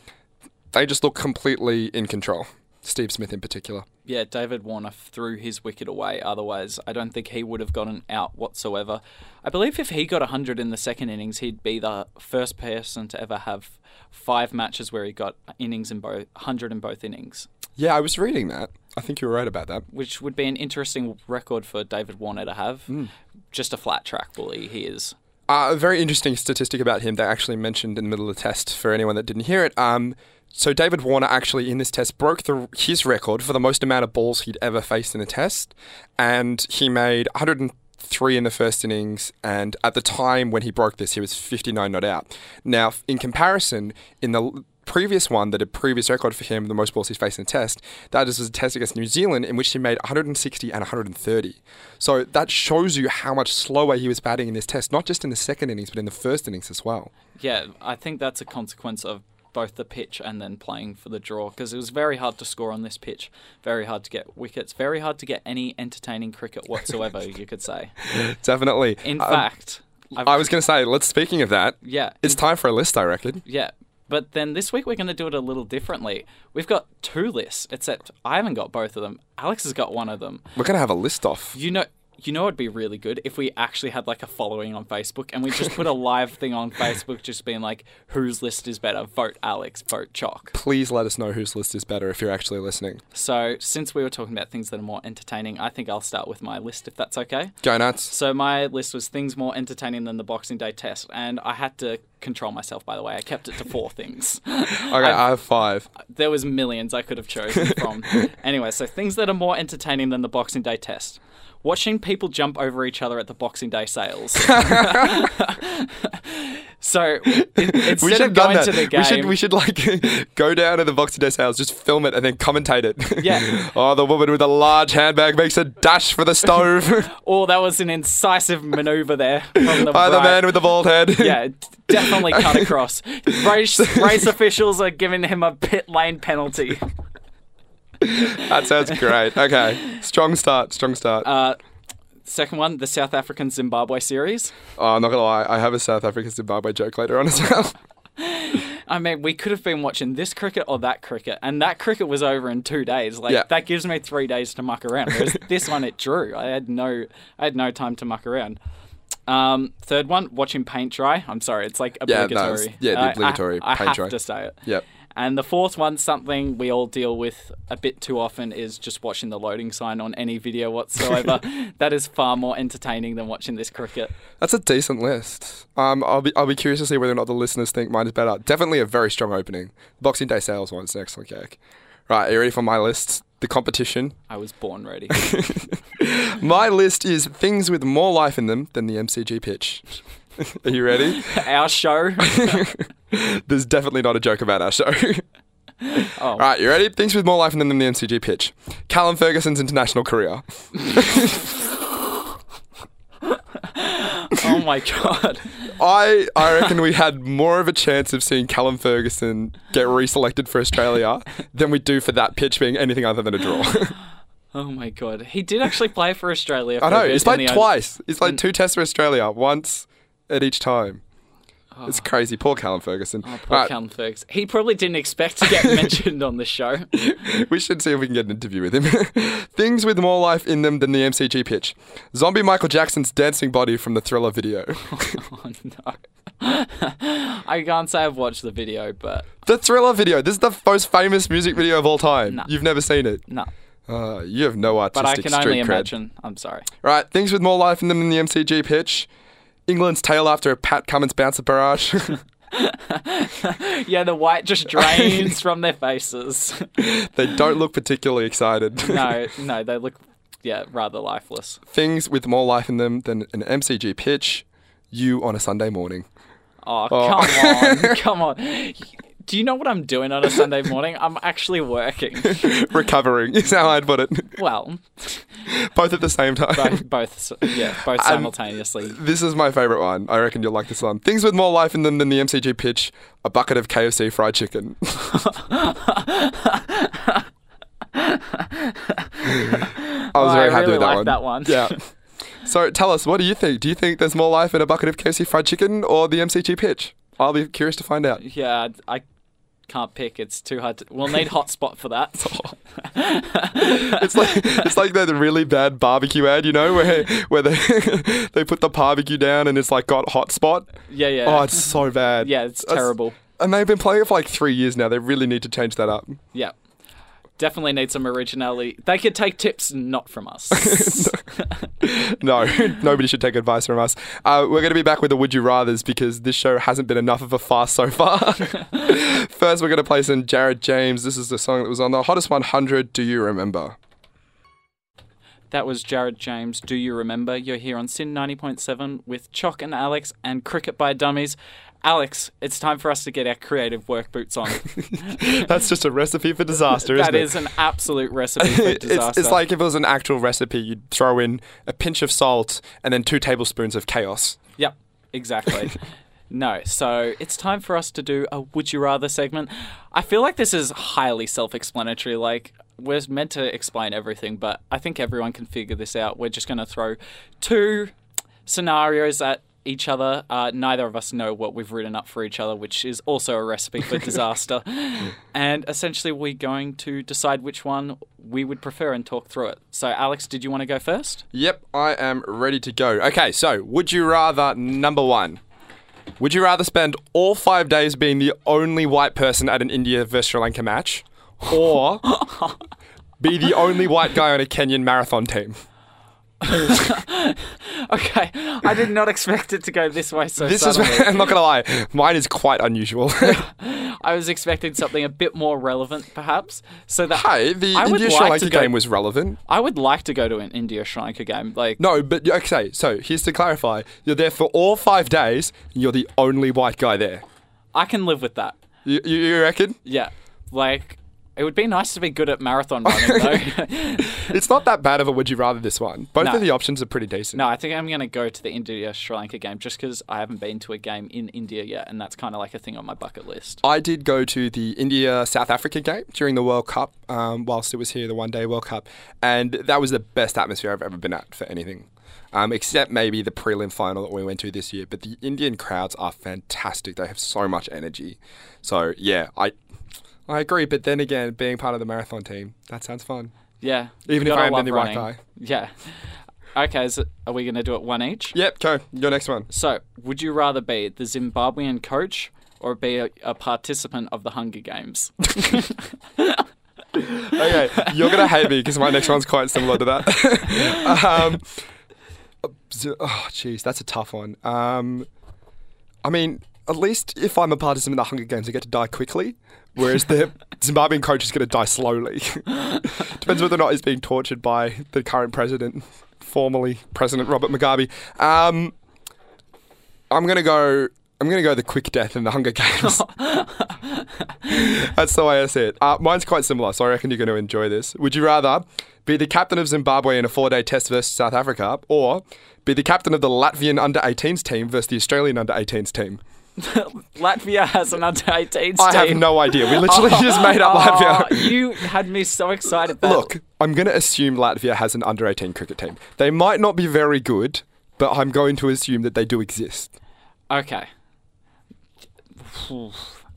they just look completely in control. Steve Smith in particular. Yeah, David Warner threw his wicket away. Otherwise, I don't think he would have gotten out whatsoever. I believe if he got 100 in the second innings, he'd be the first person to ever have five matches where he got innings in both 100 in both innings, Yeah, I was reading that. I think you were right about that. which would be an interesting record for David Warner to have. Just a flat track bully, he is. Uh, a very interesting statistic about him they actually mentioned in the middle of the test for anyone that didn't hear it. Um, so David Warner actually in this test broke the, his record for the most amount of balls he'd ever faced in a test, and he made 103 in the first innings. And at the time when he broke this, he was 59 not out. Now, in comparison, in the previous one that a previous record for him, the most balls he's faced in a test, that is a test against New Zealand in which he made 160 and 130. So that shows you how much slower he was batting in this test, not just in the second innings, but in the first innings as well. Yeah, I think that's a consequence of both the pitch and then playing for the draw because it was very hard to score on this pitch, very hard to get wickets, very hard to get any entertaining cricket whatsoever, you could say. Definitely. In Um, fact, I've, I was going to say, let's speaking of that, yeah, it's time for a list, I reckon. yeah. But then this week we're going to do it a little differently. We've got two lists, except I haven't got both of them. Alex has got one of them. We're going to have a list off. You know, you know, it'd be really good if we actually had like a following on Facebook and we just put a live thing on Facebook, just being like, "Whose list is better? Vote Alex, vote Chalk." Please let us know whose list is better if you're actually listening. So, since we were talking about things that are more entertaining, I think I'll start with my list if that's okay. Go nuts. So, my list was things more entertaining than the Boxing Day test, and I had to control myself, by the way. I kept it to four things. Okay, I have five. there was millions I could have chosen from. anyway, so things that are more entertaining than the Boxing Day test. Watching people jump over each other at the Boxing Day sales. so in- instead We should of going to the game, We should we should like go down to the Boxing Day sales, just film it and then commentate it. Yeah. oh, the woman with the large handbag makes a dash for the stove. oh, that was an incisive maneuver there from the By the man with the bald head. Yeah, definitely cut across. Race, race officials are giving him a pit lane penalty. That sounds great. Okay, strong start. Strong start. Uh, second one, the South African Zimbabwe series. oh, I'm not gonna lie. I have a South Africa Zimbabwe joke later on as well. I mean, we could have been watching this cricket or that cricket, and that cricket was over in two days. Like Yeah. that gives me three days to muck around. Whereas this one, it drew. I had no, I had no time to muck around. Um, third one, watching paint dry. I'm sorry, it's like obligatory. Yeah, no, it's- yeah, the I- I- obligatory I, paint have dry. to say it. Yep. And the fourth one, something we all deal with a bit too often, is just watching the loading sign on any video whatsoever. that is far more entertaining than watching this cricket. That's a decent list. Um, I'll be I'll be curious to see whether or not the listeners think mine is better. Definitely a very strong opening. Boxing Day sales one's an excellent cake. Right, are you ready for my list? The competition. I was born ready. My list is things with more life in them than the MCG pitch. are you ready? Our show. There's definitely not a joke about our show. Oh, All right, you ready? Things with more life in them than the MCG pitch. Callum Ferguson's international career. oh my god. I I reckon we had more of a chance of seeing Callum Ferguson get reselected for Australia than we do for that pitch being anything other than a draw. Oh my god. He did actually play for Australia. For I know. He's played twice. He's played two tests for Australia, once at each time. It's crazy. Poor Callum Ferguson. Oh, poor Right, Callum Fergs. He probably didn't expect to get mentioned on the show. we should see if we can get an interview with him. Things with more life in them than the MCG pitch. Zombie Michael Jackson's dancing body from the Thriller video. Oh no. I can't say I've watched the video, but the Thriller video. This is the most famous music video of all time. No. You've never seen it. no. Uh, you have no But I can street only cred. imagine. I'm sorry. Right, things with more life in them than the MCG pitch. England's tail after a Pat Cummins bouncer barrage. Yeah, the white just drains from their faces. they don't look particularly excited. no, no, they look, yeah, rather lifeless. things with more life in them than an MCG pitch. You on a Sunday morning. Oh, Oh. come on, come on. Do you know what I'm doing on a Sunday morning? I'm actually working. Recovering is how I'd put it. Well, Both at the same time. both, both yeah, both Um, simultaneously. This is my favourite one. I reckon you'll like this one. Things with more life in them than the MCG pitch. A bucket of KFC fried chicken. I was Oh, very I happy really with that like one. that one. Yeah. So tell us, what do you think? Do you think there's more life in a bucket of KFC fried chicken or the MCG pitch? I'll be curious to find out. Yeah, I can't pick. It's too hard. To, we'll need hotspot for that. It's like it's like that really bad barbecue ad, you know, where where they they put the barbecue down and it's like got hotspot. Yeah, yeah. Oh, it's so bad. yeah, it's That's- terrible. And they've been playing it for like three years now. They really need to change that up. Yeah. Definitely need some originality. They could take tips not from us. No, nobody should take advice from us. Uh, we're going to be back with the Would You Rathers because this show hasn't been enough of a farce so far. First, we're going to play some Jared James. This is the song that was on the Hottest 100. Do you remember? that was Jared James. Do you remember? You're here on SYN 90.7 with Chock and Alex and Cricket by Dummies. Alex, it's time for us to get our creative work boots on. That's just a recipe for disaster, isn't that it? is an absolute recipe for it's, disaster. it's like if it was an actual recipe, you'd throw in a pinch of salt and then two tablespoons of chaos. Yep, exactly. no, so it's time for us to do a Would You Rather segment. I feel like this is highly self explanatory. Like, we're meant to explain everything, but I think everyone can figure this out. We're just going to throw two scenarios at each other. Uh, neither of us know what we've written up for each other, which is also a recipe for disaster. and essentially, we're going to decide which one we would prefer and talk through it. So, Alex, did you want to go first? Yep, I am ready to go. Okay, so would you rather number one? Would you rather spend all five days being the only white person at an India versus Sri Lanka match, or be the only white guy on a Kenyan marathon team? Okay, I did not expect it to go this way so This is. I'm not gonna lie, mine is quite unusual. I was expecting something a bit more relevant, perhaps. So that hey, the I India Sri like Lanka game was relevant. I would like to go to an India Sri Lanka game. Like, No, but okay, so here's to clarify: you're there for all five days. You're the only white guy there. I can live with that. You, you reckon? Yeah, like it would be nice to be good at marathon running, though. It's not that bad of a would you rather this one. Both No. of the options are pretty decent. no, I think I'm gonna go to the India Sri Lanka game just because I haven't been to a game in India yet, and that's kind of like a thing on my bucket list. I did go to the India South Africa game during the World Cup, um, whilst it was here, the one day World Cup, and that was the best atmosphere I've ever been at for anything. Um, except maybe the prelim final that we went to this year. But the Indian crowds are fantastic. They have so much energy. So yeah, I I agree. But then again, being part of the marathon team, that sounds fun. Yeah, Even if I am in the only guy. Yeah. Okay, so are we gonna do it one each? Yep, go. Your next one. So, would you rather be the Zimbabwean coach or be a, a participant of the Hunger Games? Okay, you're gonna hate me because my next one's quite similar to that. um, oh, jeez, that's a tough one. Um, I mean, at least if I'm a participant in the Hunger Games, I get to die quickly, whereas the Zimbabwean coach is gonna die slowly. Depends whether or not he's being tortured by the current president, formerly President Robert Mugabe. Um, I'm gonna go. I'm gonna go the quick death in the Hunger Games. That's the way I see it. Uh, mine's quite similar, so I reckon you're going to enjoy this. Would you rather be the captain of Zimbabwe in a four-day test versus South Africa, or be the captain of the Latvian under-18s team versus the Australian under-18s team? Latvia has an under 18s I have no idea. We literally just made up Oh, Latvia. you had me so excited. That Look, I'm going to assume Latvia has an under-18 cricket team. They might not be very good, but I'm going to assume that they do exist. Okay.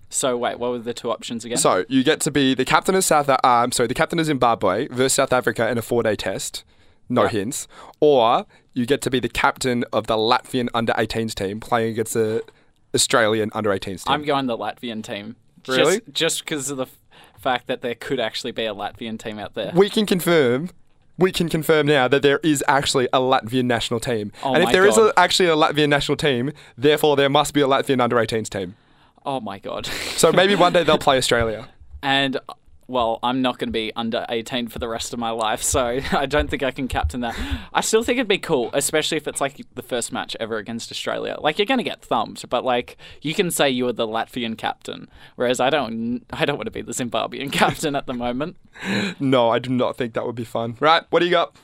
So wait, what were the two options again? So you get to be the captain of South, um, sorry, the captain of Zimbabwe versus South Africa in a four-day test, no hints, or you get to be the captain of the Latvian under-18s team playing against the Australian under-18s team. I'm going the Latvian team. Really? Just, because of the f- fact that there could actually be a Latvian team out there. we can confirm. We can confirm now that there is actually a Latvian national team, Oh and if there is God. a, actually a Latvian national team, therefore there must be a Latvian under-18s team. Oh my god. So maybe one day they'll play Australia. and well, I'm not going to be under 18 for the rest of my life, so I don't think I can captain that. I still think it'd be cool, especially if it's like the first match ever against Australia. Like you're going to get thumped, but like you can say you were the Latvian captain, whereas I don't. I don't want to be the Zimbabwean captain at the moment. No, I do not think that would be fun. Right, what do you got?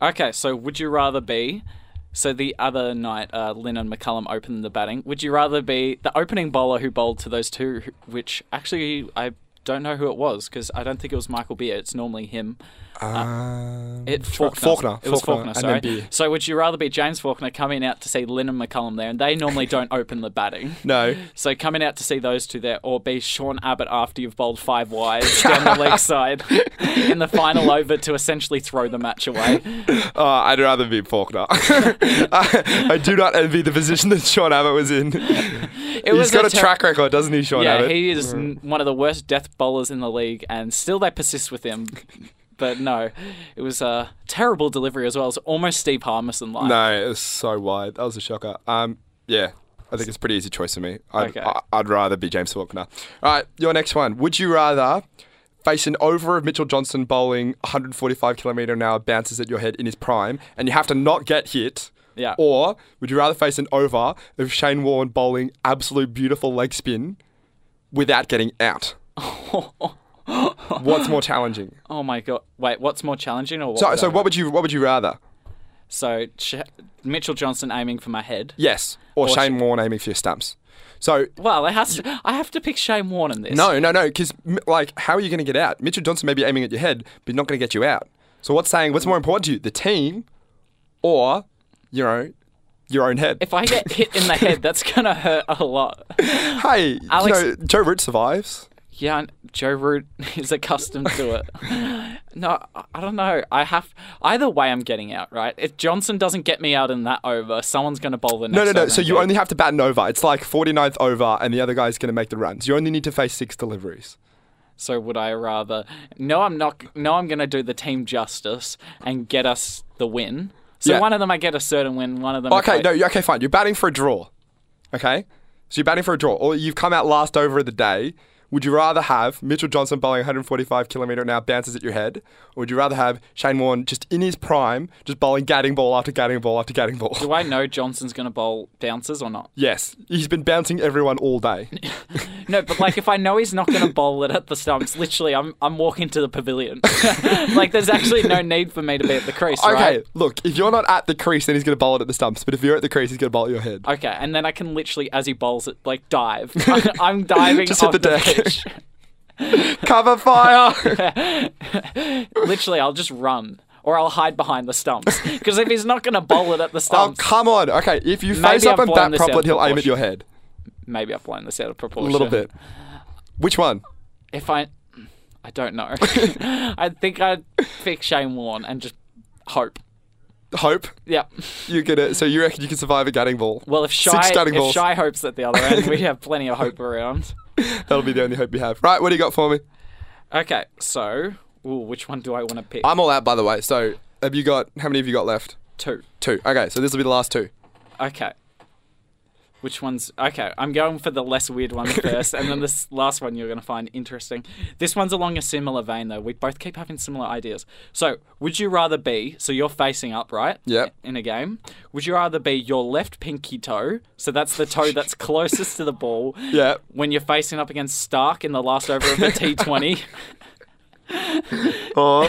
Okay, so would you rather be? So the other night, uh, Lynn and McCullum opened the batting. Would you rather be the opening bowler who bowled to those two, which actually I don't know who it was because I don't think it was Michael Beer. It's normally him. Um, It Faulkner. Faulkner. It was Faulkner, Faulkner. sorry. So would you rather be James Faulkner coming out to see Lynn and McCullum there, and they normally don't open the batting. No. So coming out to see those two there, or be Sean Abbott after you've bowled five wides down the leg side in the final over to essentially throw the match away. Uh, I'd rather be Faulkner. I, I do not envy the position that Sean Abbott was in. It He's was got a ter- track record, doesn't he, Sean Yeah, Abbott? he is n- one of the worst death bowlers in the league, and still they persist with him. But no, it was a terrible delivery as well. It was almost Steve Harmison like. No, it was so wide. That was a shocker. Um, yeah, I think it's a pretty easy choice for me. I'd, Okay. I'd rather be James Faulkner. All right, your next one. Would you rather face an over of Mitchell Johnson bowling 145 kilometre an hour bounces at your head in his prime, and you have to not get hit? Yeah. Or would you rather face an over of Shane Warne bowling absolute beautiful leg spin without getting out? What's more challenging? Oh my god! Wait, what's more challenging or what? So, so what would you what would you rather? So Ch- Mitchell Johnson aiming for my head. Yes, or, Or Shane Sh- Warne aiming for your stumps. So Well, it has to, I have to pick Shane Warne in this. No, no, no. Because like, how are you going to get out? Mitchell Johnson may be aiming at your head, but not going to get you out. So what's saying? What's more important to you, the team, or you know, your own head? If I get hit in the head, that's gonna hurt a lot. hey, Alex- you know, Joe Root survives. Yeah, Joe Root is accustomed to it. No, I- don't know. I have either way. I'm getting out right. If Johnson doesn't get me out in that over, someone's going to bowl the next. No, no, no. So you only have to bat an over. It's like 49th over, and the other guy's going to make the runs. You only need to face six deliveries. So would I rather? No, I'm not. No, I'm going to do the team justice and get us the win. So Yeah. one of them I get a certain win. One of them. Okay, I- no, okay, fine. You're batting for a draw. Okay, so you're batting for a draw, or you've come out last over of the day. Would you rather have Mitchell Johnson bowling 145 kilometre an hour bounces at your head, or would you rather have Shane Warne just in his prime, just bowling Gatting ball after Gatting ball after Gatting ball? Do I know Johnson's going to bowl bounces or not? yes, he's been bouncing everyone all day. No, but like if I know he's not going to bowl it at the stumps, literally, I'm I'm walking to the pavilion. like there's actually no need for me to be at the crease, Okay, right? look, if you're not at the crease, then he's going to bowl it at the stumps. But if you're at the crease, he's going to bowl at your head. Okay, and then I can literally, as he bowls it, like dive. I'm diving Just hit off the deck. Pitch. Cover fire! literally, I'll just run. Or I'll hide behind the stumps. Because if he's not going to bowl it at the oh, stumps. oh, come on. Okay, if you face up I've and bat properly, he'll aim at your head. maybe I've blown this out of proportion. A little bit. Which one? If I. I don't know. I think I'd pick Shane Warne and just hope. Hope. Yeah. You get it. So you reckon you can survive a Gatting ball? Well, if Shy, if balls. Shai Hope's at the other end, we have plenty of hope around. That'll be the only hope you have. Right, what do you got for me? Okay, so. Ooh, which one do I want to pick? I'm all out, by the way. So have you got? How many have you got left? Two. Two. Okay, so this will be the last two. Okay. Which one's okay? I'm going for the less weird one first, and then this last one you're going to find interesting. This one's along a similar vein, though. We both keep having similar ideas. So, would you rather be so you're facing up, right? Yep. In a game, would you rather be your left pinky toe, so that's the toe that's closest to the ball, Yeah. when you're facing up against Starc in the last over of the T20, Or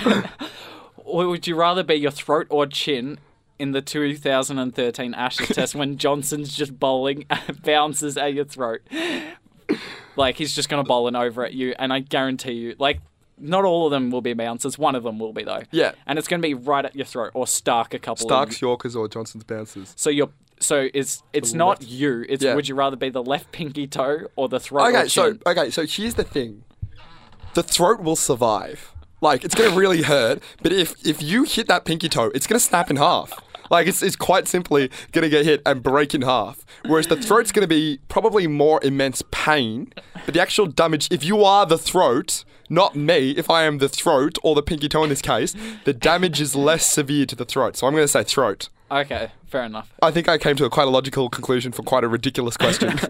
or would you rather be your throat or chin? In the 2013 Ashes test, when Johnson's just bowling, bounces at your throat. Like he's just gonna bowl an over at you, and I guarantee you, like not all of them will be bouncers. One of them will be though. Yeah. and it's gonna be right at your throat or Starc a couple. Starc's, Of Yorkers, or Johnson's bouncers. so you're so it's it's not left. you. It's Yeah. would you rather be the left pinky toe or the throat? Okay, so okay, so here's the thing. The throat will survive. Like it's gonna really hurt, but if if you hit that pinky toe, it's gonna snap in half. Like it's, it's quite simply gonna get hit and break in half. Whereas the throat's gonna be probably more immense pain, but the actual damage if you are the throat, not me, if I am the throat or the pinky toe in this case, the damage is less severe to the throat. So I'm gonna say throat. okay, fair enough. I think I came to a quite a logical conclusion for quite a ridiculous question.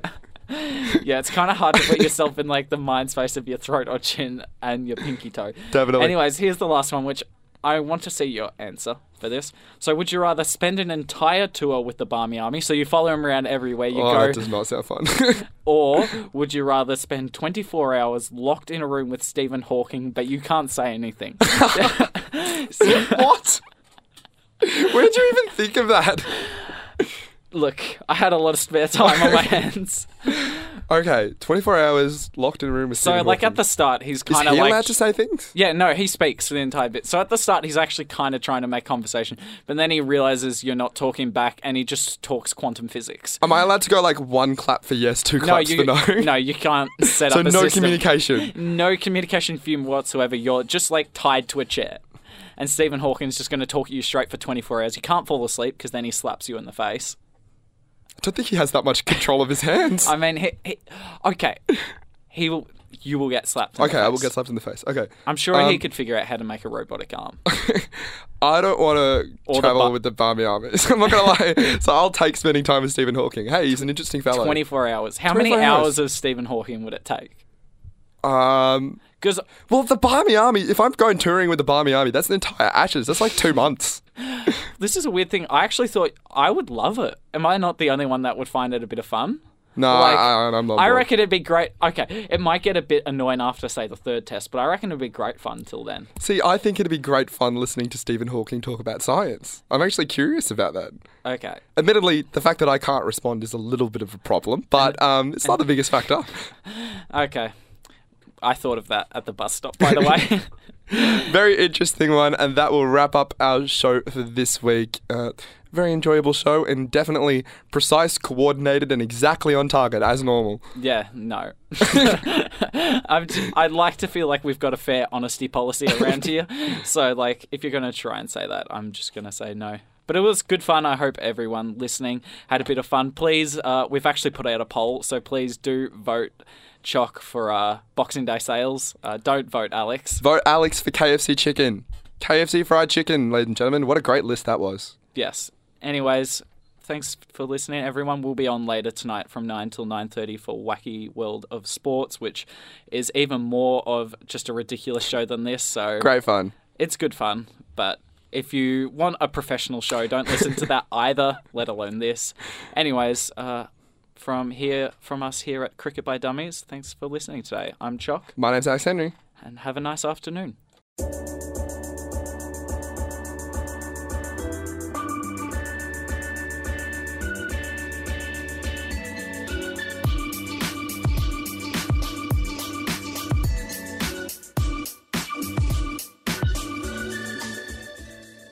Yeah, it's kind of hard to put yourself in like the mind space of your throat or chin and your pinky toe. Definitely. Anyways, here's the last one, which I want to see your answer for this. So, would you rather spend an entire tour with the Barmy Army, so you follow him around everywhere you oh, go, that does not sound fun. or would you rather spend 24 hours locked in a room with Stephen Hawking, but you can't say anything? what? Where did you even think of that? Look, I had a lot of spare time on my hands. Okay, 24 hours locked in a room with So, Stephen like at the start, he's Is kind he of like allowed to say things? Yeah, no, he speaks for the entire bit. So at the start, he's actually kind of trying to make conversation, but then he realizes you're not talking back, and he just talks quantum physics. Am I allowed to go like one clap for yes, two claps you, for no? no, you can't set so up a no system. communication. No communication for you whatsoever. You're just like tied to a chair, and Stephen Hawking's just going to talk at you straight for 24 hours. You can't fall asleep because then he slaps you in the face. I don't think he has that much control of his hands. I mean, he, he, okay, he will. You will get slapped. In okay, I will get slapped in the face. Okay. I'm sure he Um, could figure out how to make a robotic arm. I don't want to Or the travel bu- with the Barmy armies. I'm not gonna lie. So I'll take spending time with Stephen Hawking. Hey, he's an interesting fellow. 24 hours. How many hours. hours of Stephen Hawking would it take? Um. Because Well, the Barmy army. If I'm going touring with the Barmy army, that's an entire Ashes. That's like two months. This is a weird thing. I actually thought I would love it. Am I not the only one that would find it a bit of fun? No, Like, I, I'm not. I bored. reckon it'd be great. Okay, it might get a bit annoying after, say, the third test, but I reckon it'd be great fun till then. See, I think it'd be great fun listening to Stephen Hawking talk about science. I'm actually curious about that. Okay. Admittedly, the fact that I can't respond is a little bit of a problem, but um, it's not the biggest factor. Okay. I thought of that at the bus stop, by the way. Very interesting one, and that will wrap up our show for this week. Uh, very enjoyable show, and definitely precise, coordinated, and exactly on target as normal. yeah, no. J- I'd like to feel like we've got a fair honesty policy around here. So, like, if you're going to try and say that, I'm just going to say no. But it was good fun. I hope everyone listening had a bit of fun. Please, uh, we've actually put out a poll, so please do vote Chock for uh, Boxing Day sales. Uh, don't vote Alex. Vote Alex for KFC chicken. KFC fried chicken, ladies and gentlemen. What a great list that was. Yes. Anyways, thanks for listening, everyone. We'll be on later tonight from nine till nine thirty for Wacky World of Sports, which is even more of just a ridiculous show than this. So Great fun. it's good fun, but. If you want a professional show, don't listen to that either, let alone this. Anyways, uh, from here, from us here at Cricket by Dummies, thanks for listening today. I'm Chock, My name's Alex Henry. and have a nice afternoon.